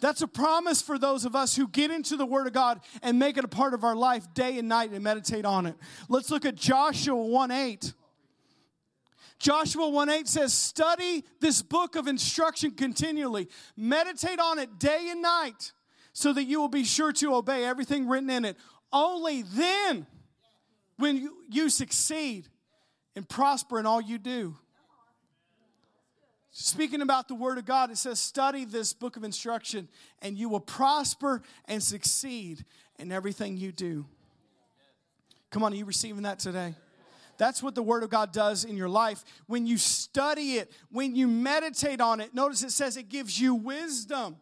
That's a promise for those of us who get into the Word of God and make it a part of our life day and night and meditate on it. Let's look at Joshua 1 8. Joshua 1 8 says, Study this book of instruction continually, meditate on it day and night, so that you will be sure to obey everything written in it. Only then, when you, you succeed, and prosper in all you do. Speaking about the Word of God, it says, Study this book of instruction, and you will prosper and succeed in everything you do. Come on, are you receiving that today? That's what the Word of God does in your life. When you study it, when you meditate on it, notice it says it gives you wisdom.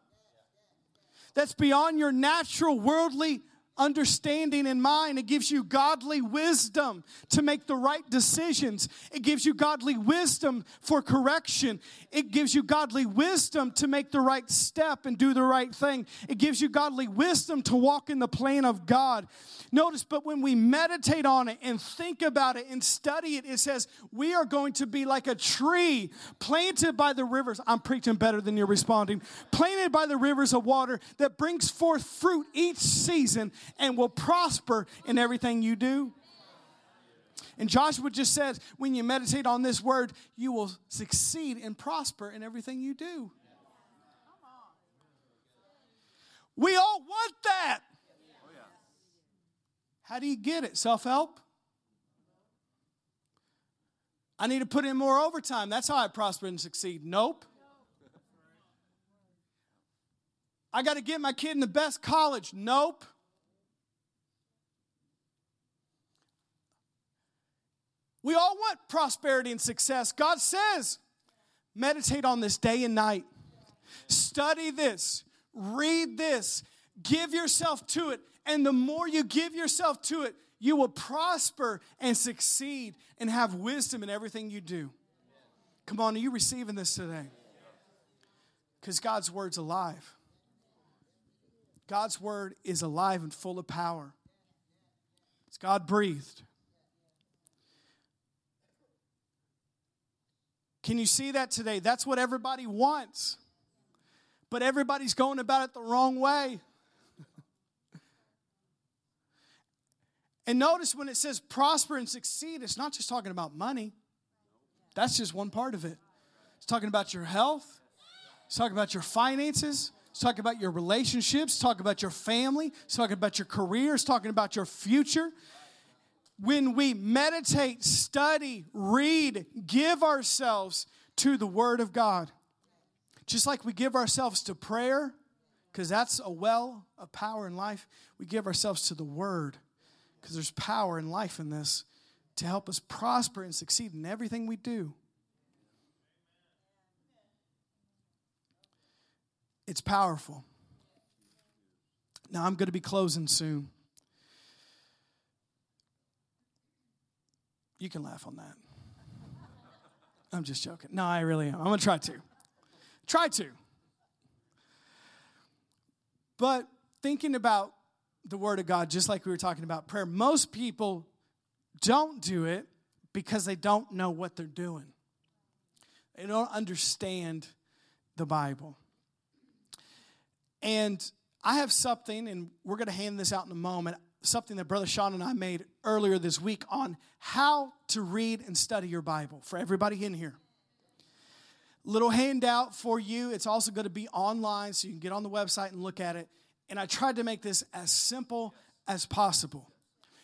That's beyond your natural worldly understanding in mind. It gives you godly wisdom to make the right decisions. It gives you godly wisdom for correction. It gives you godly wisdom to make the right step and do the right thing. It gives you godly wisdom to walk in the plan of God. Notice, but when we meditate on it and think about it and study it, it says we are going to be like a tree planted by the rivers. I'm preaching better than you're responding. Planted by the rivers of water that brings forth fruit each season and will prosper in everything you do. And Joshua just says, when you meditate on this word, you will succeed and prosper in everything you do. We all want that. How do you get it? Self help? I need to put in more overtime. That's how I prosper and succeed. Nope. I got to get my kid in the best college. Nope. We all want prosperity and success. God says, meditate on this day and night. Study this, read this, give yourself to it. And the more you give yourself to it, you will prosper and succeed and have wisdom in everything you do. Come on, are you receiving this today? Because God's word's alive. God's word is alive and full of power. It's God breathed. Can you see that today? That's what everybody wants. But everybody's going about it the wrong way. and notice when it says prosper and succeed, it's not just talking about money. That's just one part of it. It's talking about your health, it's talking about your finances, it's talking about your relationships, it's talking about your family, it's talking about your career, it's talking about your future when we meditate, study, read, give ourselves to the Word of God, just like we give ourselves to prayer, because that's a well of power in life, we give ourselves to the Word, Because there's power and life in this to help us prosper and succeed in everything we do. It's powerful. Now, I'm going to be closing soon. You can laugh on that. I'm just joking. No, I really am. I'm going to try to. Try to. But thinking about the Word of God, just like we were talking about prayer, most people don't do it because they don't know what they're doing. They don't understand the Bible. And I have something, and we're going to hand this out in a moment, something that Brother Sean and I made earlier this week on how to read and study your Bible for everybody in here. Little handout for you. It's also going to be online, so you can get on the website and look at it. And I tried to make this as simple as possible.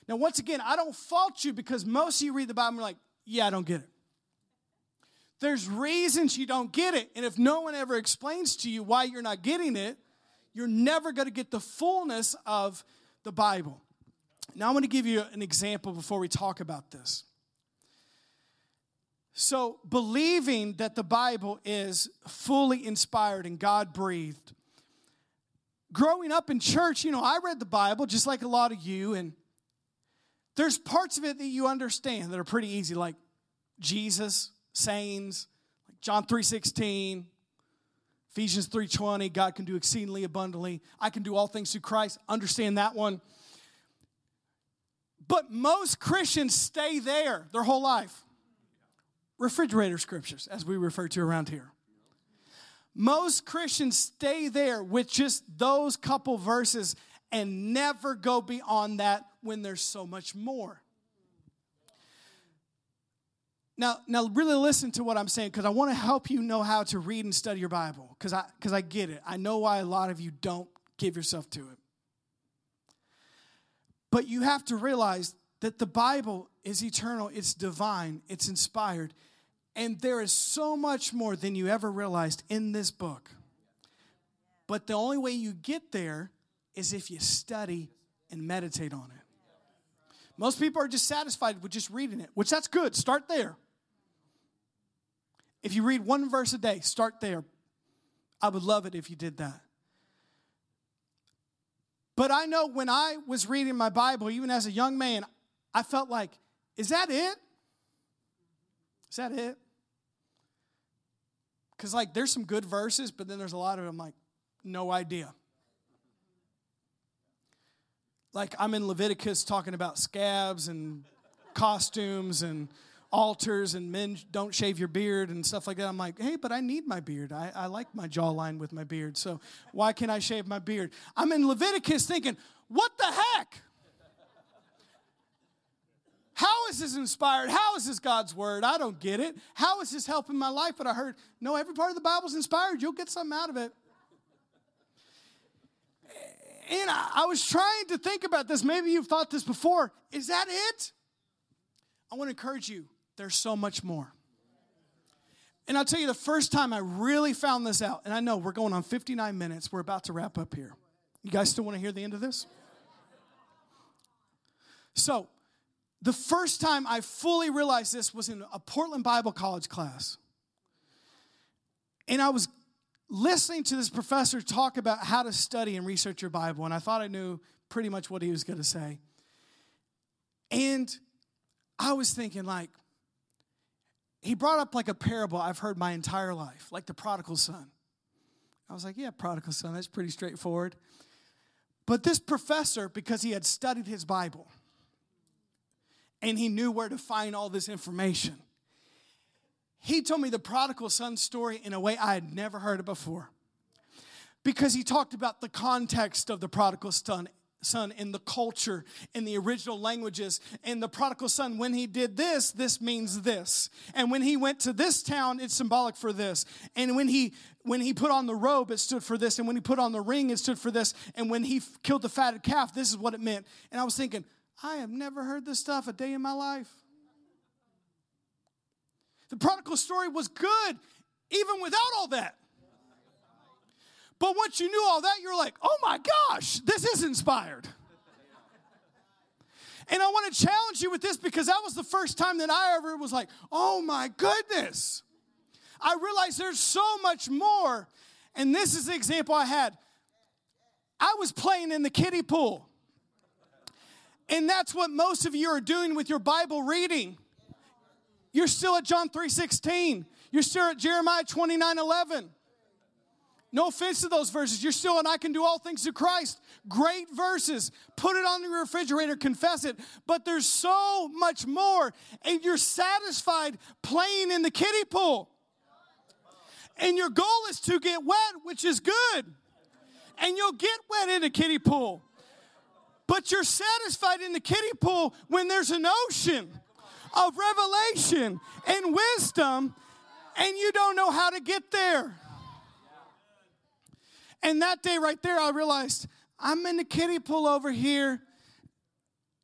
Now, once again, I don't fault you because most of you read the Bible and you're like, yeah, I don't get it. There's reasons you don't get it. And if no one ever explains to you why you're not getting it, you're never going to get the fullness of the Bible. Now, I'm going to give you an example before we talk about this. So, believing that the Bible is fully inspired and God breathed. Growing up in church, you know, I read the Bible just like a lot of you, and there's parts of it that you understand that are pretty easy, like Jesus, sayings, like John 3:16, Ephesians 3:20, God can do exceedingly abundantly. I can do all things through Christ. Understand that one. But most Christians stay there their whole life. Refrigerator scriptures, as we refer to around here. Most Christians stay there with just those couple verses and never go beyond that when there's so much more. Now, now really listen to what I'm saying because I want to help you know how to read and study your Bible because I, cause I get it. I know why a lot of you don't give yourself to it. But you have to realize that the Bible is eternal, it's divine, it's inspired, and there is so much more than you ever realized in this book. But the only way you get there is if you study and meditate on it. Most people are just satisfied with just reading it, which that's good. Start there. If you read one verse a day, start there. I would love it if you did that. But I know when I was reading my Bible, even as a young man, I felt like, is that it? Is that it? Because, like, there's some good verses, but then there's a lot of them, like, no idea. Like, I'm in Leviticus talking about scabs and costumes and altars and men don't shave your beard and stuff like that. I'm like, hey, but I need my beard. I, I like my jawline with my beard. So why can't I shave my beard? I'm in Leviticus thinking, what the heck? How is this inspired? How is this God's word? I don't get it. How is this helping my life? But I heard, no, every part of the Bible's inspired. You'll get something out of it. And I, I was trying to think about this. Maybe you've thought this before. Is that it? I want to encourage you there's so much more. And I'll tell you the first time I really found this out, and I know we're going on 59 minutes, we're about to wrap up here. You guys still want to hear the end of this? So, the first time I fully realized this was in a Portland Bible College class. And I was listening to this professor talk about how to study and research your Bible, and I thought I knew pretty much what he was going to say. And I was thinking, like, he brought up like a parable I've heard my entire life, like the prodigal son. I was like, yeah, prodigal son, that's pretty straightforward. But this professor, because he had studied his Bible and he knew where to find all this information, he told me the prodigal son story in a way I had never heard it before. Because he talked about the context of the prodigal son son in the culture, in the original languages. And the prodigal son, when he did this, this means this. And when he went to this town, it's symbolic for this. And when he when he put on the robe, it stood for this. And when he put on the ring, it stood for this. And when he f- killed the fatted calf, this is what it meant. And I was thinking, I have never heard this stuff a day in my life. The prodigal story was good, even without all that. But once you knew all that, you're like, oh my gosh, this is inspired. And I want to challenge you with this because that was the first time that I ever was like, oh my goodness. I realized there's so much more. And this is the example I had. I was playing in the kiddie pool. And that's what most of you are doing with your Bible reading. You're still at John 3:16. You're still at Jeremiah 29:11. No offense to those verses. You're still, and I can do all things to Christ. Great verses. Put it on the refrigerator, confess it. But there's so much more, and you're satisfied playing in the kiddie pool. And your goal is to get wet, which is good. And you'll get wet in a kiddie pool. But you're satisfied in the kiddie pool when there's an ocean of revelation and wisdom, and you don't know how to get there. And that day right there, I realized I'm in the kiddie pool over here.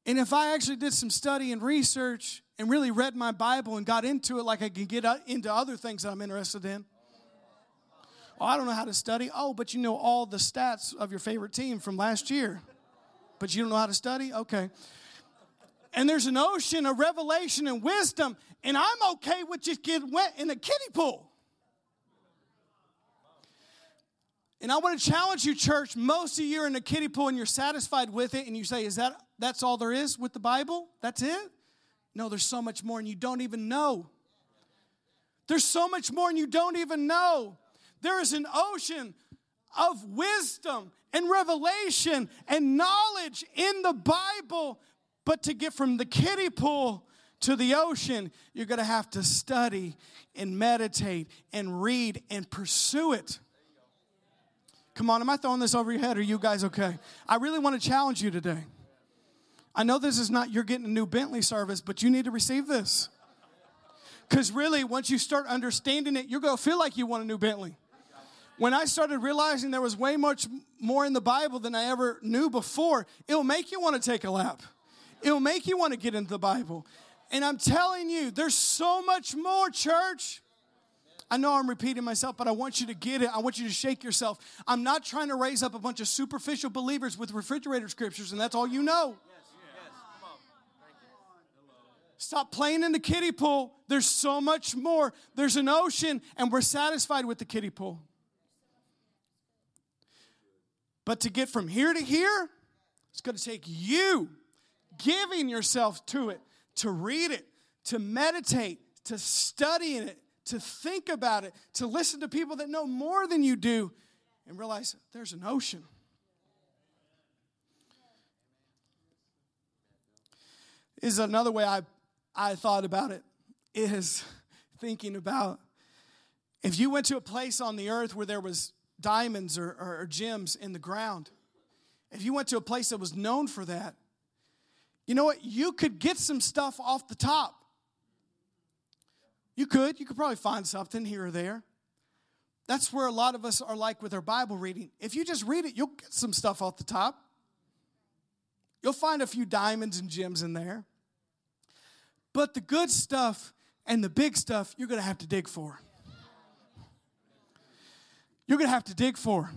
And if I actually did some study and research and really read my Bible and got into it like I can get uh, into other things that I'm interested in. Oh, I don't know how to study. Oh, but you know all the stats of your favorite team from last year. But you don't know how to study? Okay. And there's an ocean of revelation and wisdom, and I'm okay with just getting wet in a kiddie pool. And I want to challenge you, church. Most of you are in a kiddie pool and you're satisfied with it, and you say, Is that that's all there is with the Bible? That's it? No, there's so much more, and you don't even know. There's so much more, and you don't even know. There is an ocean of wisdom and revelation and knowledge in the Bible, but to get from the kiddie pool to the ocean, you're going to have to study and meditate and read and pursue it. Come on, am I throwing this over your head? Are you guys okay? I really want to challenge you today. I know this is not you're getting a new Bentley service, but you need to receive this. Because really, once you start understanding it, you're going to feel like you want a new Bentley. When I started realizing there was way much more in the Bible than I ever knew before, it'll make you want to take a lap. It'll make you want to get into the Bible. And I'm telling you, there's so much more, church. I know I'm repeating myself, but I want you to get it. I want you to shake yourself. I'm not trying to raise up a bunch of superficial believers with refrigerator scriptures, and that's all you know. Stop playing in the kiddie pool. There's so much more. There's an ocean, and we're satisfied with the kiddie pool. But to get from here to here, it's going to take you giving yourself to it, to read it, to meditate, to study in it, to think about it, to listen to people that know more than you do, and realize there's an ocean. Is another way I, I thought about it is (laughs) thinking about if you went to a place on the earth where there was diamonds or, or, or gems in the ground, if you went to a place that was known for that, you know what? You could get some stuff off the top. You could. You could probably find something here or there. That's where a lot of us are like with our Bible reading. If you just read it, you'll get some stuff off the top. You'll find a few diamonds and gems in there. But the good stuff and the big stuff, you're going to have to dig for. You're going to have to dig for.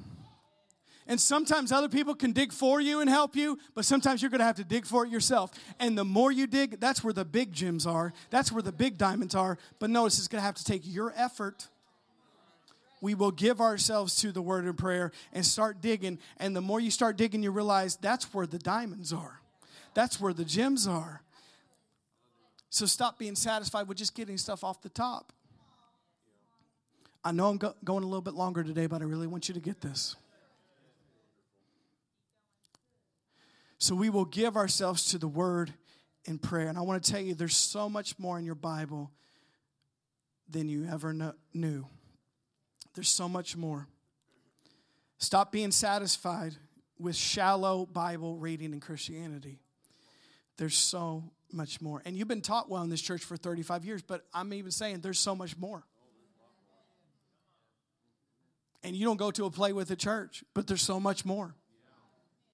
And sometimes other people can dig for you and help you, but sometimes you're going to have to dig for it yourself. And the more you dig, that's where the big gems are. That's where the big diamonds are. But notice it's going to have to take your effort. We will give ourselves to the word and prayer and start digging. And the more you start digging, you realize that's where the diamonds are. That's where the gems are. So stop being satisfied with just getting stuff off the top. I know I'm go- going a little bit longer today, but I really want you to get this. So we will give ourselves to the word in prayer. And I want to tell you, there's so much more in your Bible than you ever knew. There's so much more. Stop being satisfied with shallow Bible reading in Christianity. There's so much more. And you've been taught well in this church for 35 years, but I'm even saying there's so much more. And you don't go to a play with a church, but there's so much more.